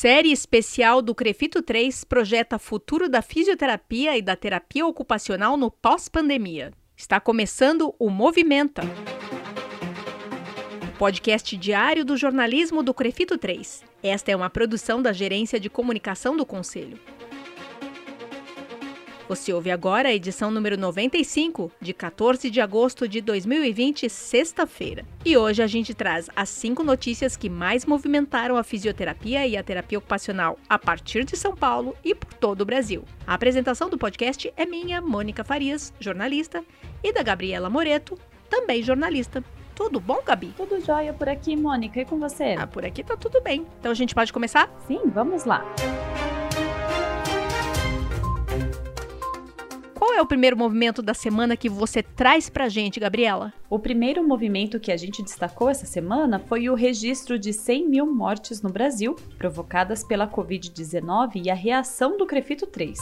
Série especial do Crefito 3 projeta futuro da fisioterapia e da terapia ocupacional no pós-pandemia. Está começando o Movimenta. O podcast diário do jornalismo do Crefito 3. Esta é uma produção da Gerência de Comunicação do Conselho. Você ouve agora a edição número 95, de 14 de agosto de 2020, sexta-feira. E hoje a gente traz as cinco notícias que mais movimentaram a fisioterapia e a terapia ocupacional a partir de São Paulo e por todo o Brasil. A apresentação do podcast é minha, Mônica Farias, jornalista, e da Gabriela Moreto, também jornalista. Tudo bom, Gabi? Tudo jóia por aqui, Mônica. E com você? Ah, por aqui tá tudo bem. Então a gente pode começar? Sim, vamos lá. Qual é o primeiro movimento da semana que você traz pra gente, Gabriela? O primeiro movimento que a gente destacou essa semana foi o registro de 100 mil mortes no Brasil, provocadas pela Covid-19 e a reação do Crefito 3.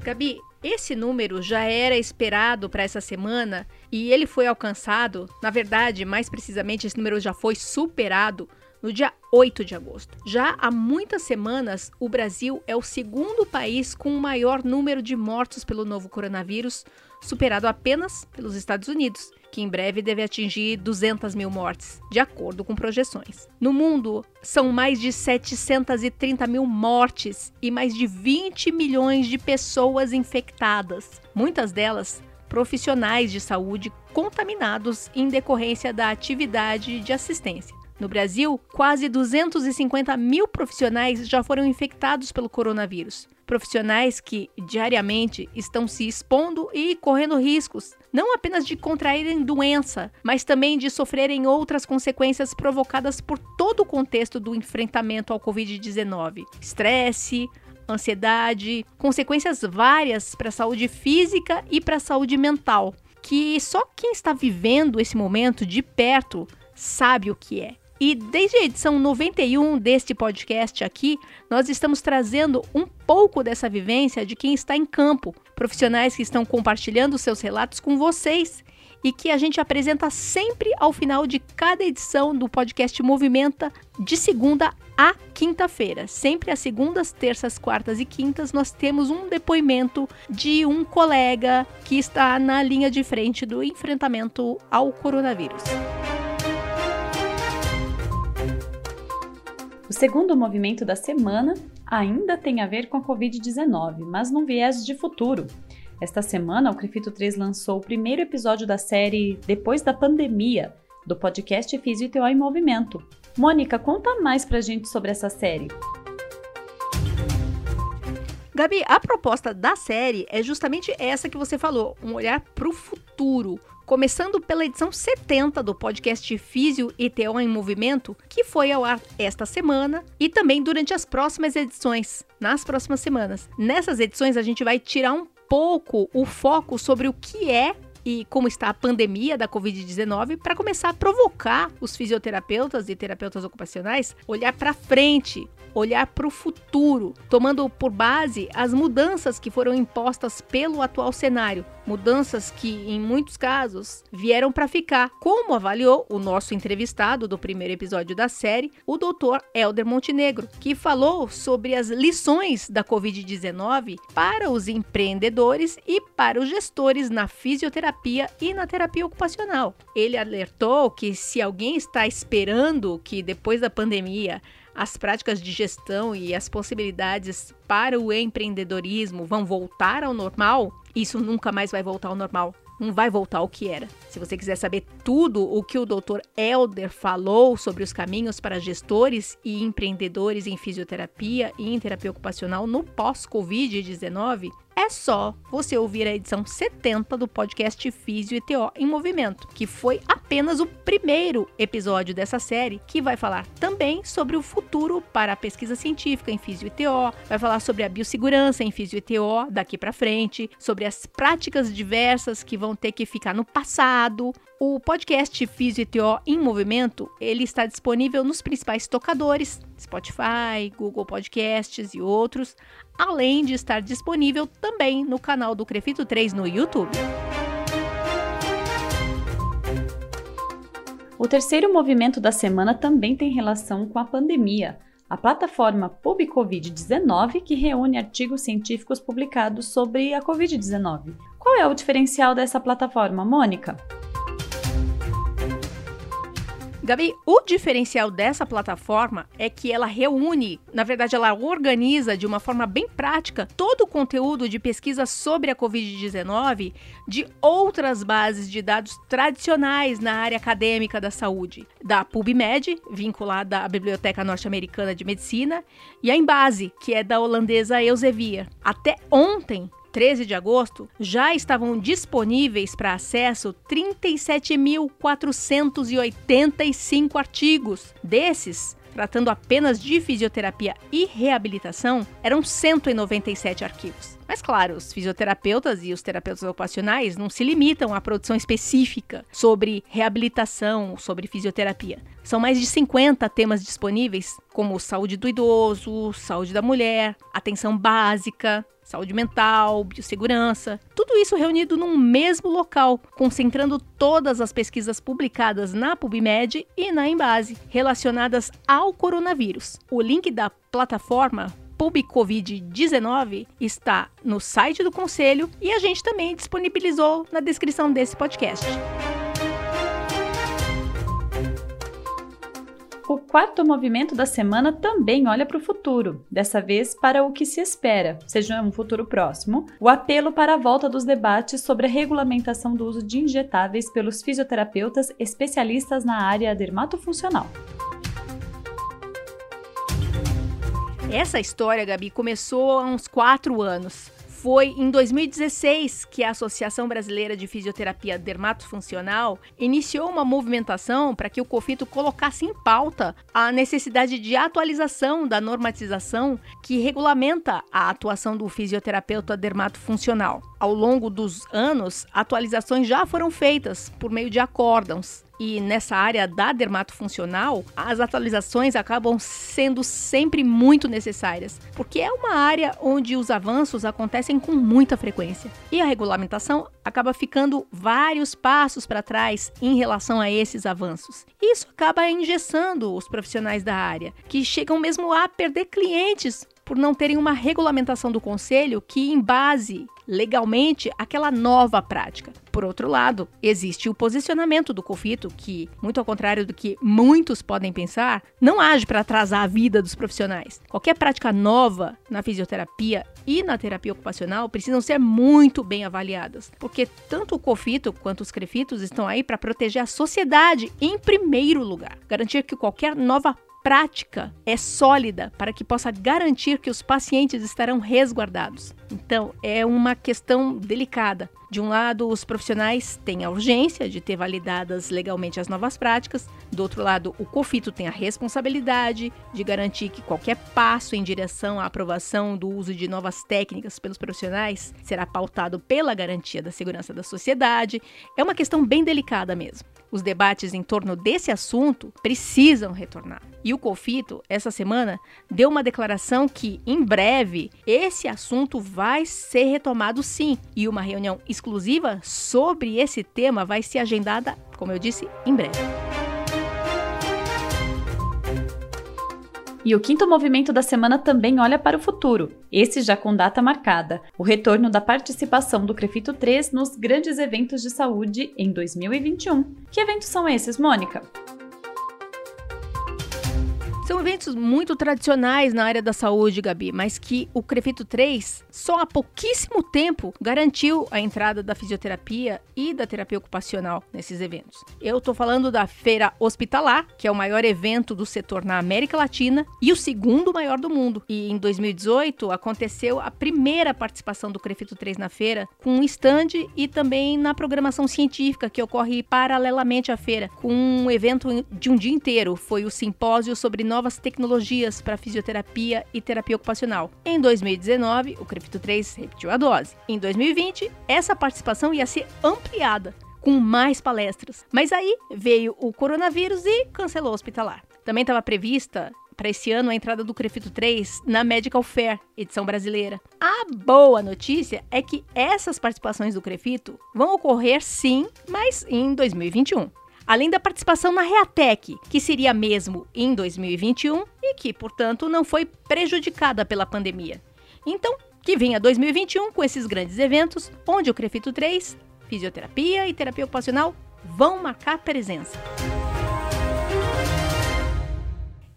Gabi, esse número já era esperado para essa semana e ele foi alcançado. Na verdade, mais precisamente, esse número já foi superado no dia 8 de agosto. Já há muitas semanas, o Brasil é o segundo país com o maior número de mortos pelo novo coronavírus, superado apenas pelos Estados Unidos, que em breve deve atingir 200 mil mortes, de acordo com projeções. No mundo, são mais de 730 mil mortes e mais de 20 milhões de pessoas infectadas, muitas delas profissionais de saúde contaminados em decorrência da atividade de assistência. No Brasil, quase 250 mil profissionais já foram infectados pelo coronavírus. Profissionais que diariamente estão se expondo e correndo riscos, não apenas de contraírem doença, mas também de sofrerem outras consequências provocadas por todo o contexto do enfrentamento ao Covid-19: estresse, ansiedade, consequências várias para a saúde física e para a saúde mental, que só quem está vivendo esse momento de perto sabe o que é. E desde a edição 91 deste podcast aqui, nós estamos trazendo um pouco dessa vivência de quem está em campo, profissionais que estão compartilhando seus relatos com vocês e que a gente apresenta sempre ao final de cada edição do podcast Movimenta, de segunda a quinta-feira. Sempre às segundas, terças, quartas e quintas, nós temos um depoimento de um colega que está na linha de frente do enfrentamento ao coronavírus. O segundo movimento da semana ainda tem a ver com a Covid-19, mas num viés de futuro. Esta semana, o Crefito 3 lançou o primeiro episódio da série Depois da Pandemia, do podcast Físio e em Movimento. Mônica, conta mais pra gente sobre essa série. Gabi, a proposta da série é justamente essa que você falou, um olhar para o futuro, começando pela edição 70 do podcast Físio e TO em Movimento, que foi ao ar esta semana e também durante as próximas edições, nas próximas semanas. Nessas edições a gente vai tirar um pouco o foco sobre o que é e como está a pandemia da Covid-19 para começar a provocar os fisioterapeutas e terapeutas ocupacionais olhar para frente, olhar para o futuro, tomando por base as mudanças que foram impostas pelo atual cenário, mudanças que, em muitos casos, vieram para ficar, como avaliou o nosso entrevistado do primeiro episódio da série, o Dr. Elder Montenegro, que falou sobre as lições da Covid-19 para os empreendedores e para os gestores na fisioterapia e na terapia ocupacional. Ele alertou que se alguém está esperando que depois da pandemia as práticas de gestão e as possibilidades para o empreendedorismo vão voltar ao normal, isso nunca mais vai voltar ao normal. Não vai voltar ao que era. Se você quiser saber tudo o que o Dr. Elder falou sobre os caminhos para gestores e empreendedores em fisioterapia e em terapia ocupacional no pós-Covid-19, é só você ouvir a edição 70 do podcast Físio e TO em Movimento, que foi apenas o primeiro episódio dessa série, que vai falar também sobre o futuro para a pesquisa científica em Físio e TO, vai falar sobre a biossegurança em Físio e TO daqui para frente, sobre as práticas diversas que vão ter que ficar no passado, o podcast Físio e TO em Movimento, ele está disponível nos principais tocadores, Spotify, Google Podcasts e outros, além de estar disponível também no canal do Crefito 3 no YouTube. O terceiro movimento da semana também tem relação com a pandemia. A plataforma PubCovid-19, que reúne artigos científicos publicados sobre a Covid-19. Qual é o diferencial dessa plataforma, Mônica? Gabi, o diferencial dessa plataforma é que ela reúne, na verdade, ela organiza de uma forma bem prática todo o conteúdo de pesquisa sobre a Covid-19 de outras bases de dados tradicionais na área acadêmica da saúde, da PubMed, vinculada à Biblioteca Norte-Americana de Medicina, e a Embase, que é da holandesa Elsevier. Até ontem, 13 de agosto, já estavam disponíveis para acesso 37.485 artigos. Desses, tratando apenas de fisioterapia e reabilitação, eram 197 arquivos. Mas claro, os fisioterapeutas e os terapeutas ocupacionais não se limitam à produção específica sobre reabilitação, sobre fisioterapia. São mais de 50 temas disponíveis, como saúde do idoso, saúde da mulher, atenção básica, saúde mental, biossegurança, tudo isso reunido num mesmo local, concentrando todas as pesquisas publicadas na PubMed e na Embase relacionadas ao coronavírus. O link da plataforma PubCovid-19 está no site do Conselho e a gente também disponibilizou na descrição desse podcast. O quarto movimento da semana também olha para o futuro, dessa vez para o que se espera, seja um futuro próximo, o apelo para a volta dos debates sobre a regulamentação do uso de injetáveis pelos fisioterapeutas especialistas na área dermatofuncional. Essa história, Gabi, começou há uns quatro anos. Foi em 2016 que a Associação Brasileira de Fisioterapia Dermatofuncional iniciou uma movimentação para que o COFITO colocasse em pauta a necessidade de atualização da normatização que regulamenta a atuação do fisioterapeuta dermatofuncional. Ao longo dos anos, atualizações já foram feitas por meio de acórdãos e nessa área da dermatofuncional, as atualizações acabam sendo sempre muito necessárias, porque é uma área onde os avanços acontecem com muita frequência. E a regulamentação acaba ficando vários passos para trás em relação a esses avanços. Isso acaba engessando os profissionais da área, que chegam mesmo a perder clientes por não terem uma regulamentação do conselho que embase legalmente aquela nova prática. Por outro lado, existe o posicionamento do COFITO, que, muito ao contrário do que muitos podem pensar, não age para atrasar a vida dos profissionais. Qualquer prática nova na fisioterapia e na terapia ocupacional precisam ser muito bem avaliadas, porque tanto o COFITO quanto os CREFITOS estão aí para proteger a sociedade em primeiro lugar, garantir que qualquer nova prática é sólida para que possa garantir que os pacientes estarão resguardados. Então, é uma questão delicada. De um lado, os profissionais têm a urgência de ter validadas legalmente as novas práticas, do outro lado, o COFITO tem a responsabilidade de garantir que qualquer passo em direção à aprovação do uso de novas técnicas pelos profissionais será pautado pela garantia da segurança da sociedade. É uma questão bem delicada mesmo. Os debates em torno desse assunto precisam retornar. E o COFITO, essa semana, deu uma declaração que, em breve, esse assunto vai ser retomado sim. E uma reunião exclusiva sobre esse tema vai ser agendada, como eu disse, em breve. E o quinto movimento da semana também olha para o futuro, esse já com data marcada, o retorno da participação do Crefito 3 nos grandes eventos de saúde em 2021. Que eventos são esses, Mônica? São eventos muito tradicionais na área da saúde, Gabi, mas que o Crefito 3 só há pouquíssimo tempo garantiu a entrada da fisioterapia e da terapia ocupacional nesses eventos. Eu estou falando da Feira Hospitalar, que é o maior evento do setor na América Latina e o segundo maior do mundo. E em 2018 aconteceu a primeira participação do Crefito 3 na feira, com um stand e também na programação científica que ocorre paralelamente à feira, com um evento de um dia inteiro. Foi o simpósio sobre novas tecnologias para fisioterapia e terapia ocupacional. Em 2019, o Crefito 3 repetiu a dose. Em 2020, essa participação ia ser ampliada com mais palestras. Mas aí veio o coronavírus e cancelou o hospitalar. Também estava prevista para esse ano a entrada do Crefito 3 na Medical Fair, edição brasileira. A boa notícia é que essas participações do Crefito vão ocorrer sim, mas em 2021. Além da participação na Reatec, que seria mesmo em 2021 e que, portanto, não foi prejudicada pela pandemia. Então, que venha 2021 com esses grandes eventos, onde o Crefito 3, fisioterapia e terapia ocupacional vão marcar presença.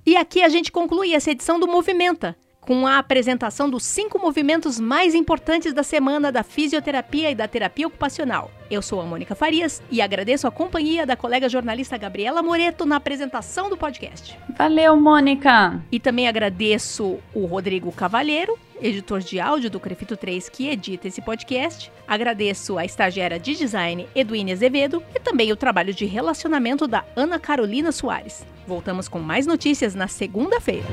E aqui a gente conclui essa edição do Movimenta, com a apresentação dos cinco movimentos mais importantes da semana da fisioterapia e da terapia ocupacional. Eu sou a Mônica Farias e agradeço a companhia da colega jornalista Gabriela Moreto na apresentação do podcast. Valeu, Mônica! E também agradeço o Rodrigo Cavalheiro, editor de áudio do Crefito 3 que edita esse podcast. Agradeço a estagiária de design Eduine Azevedo e também o trabalho de relacionamento da Ana Carolina Soares. Voltamos com mais notícias na segunda-feira.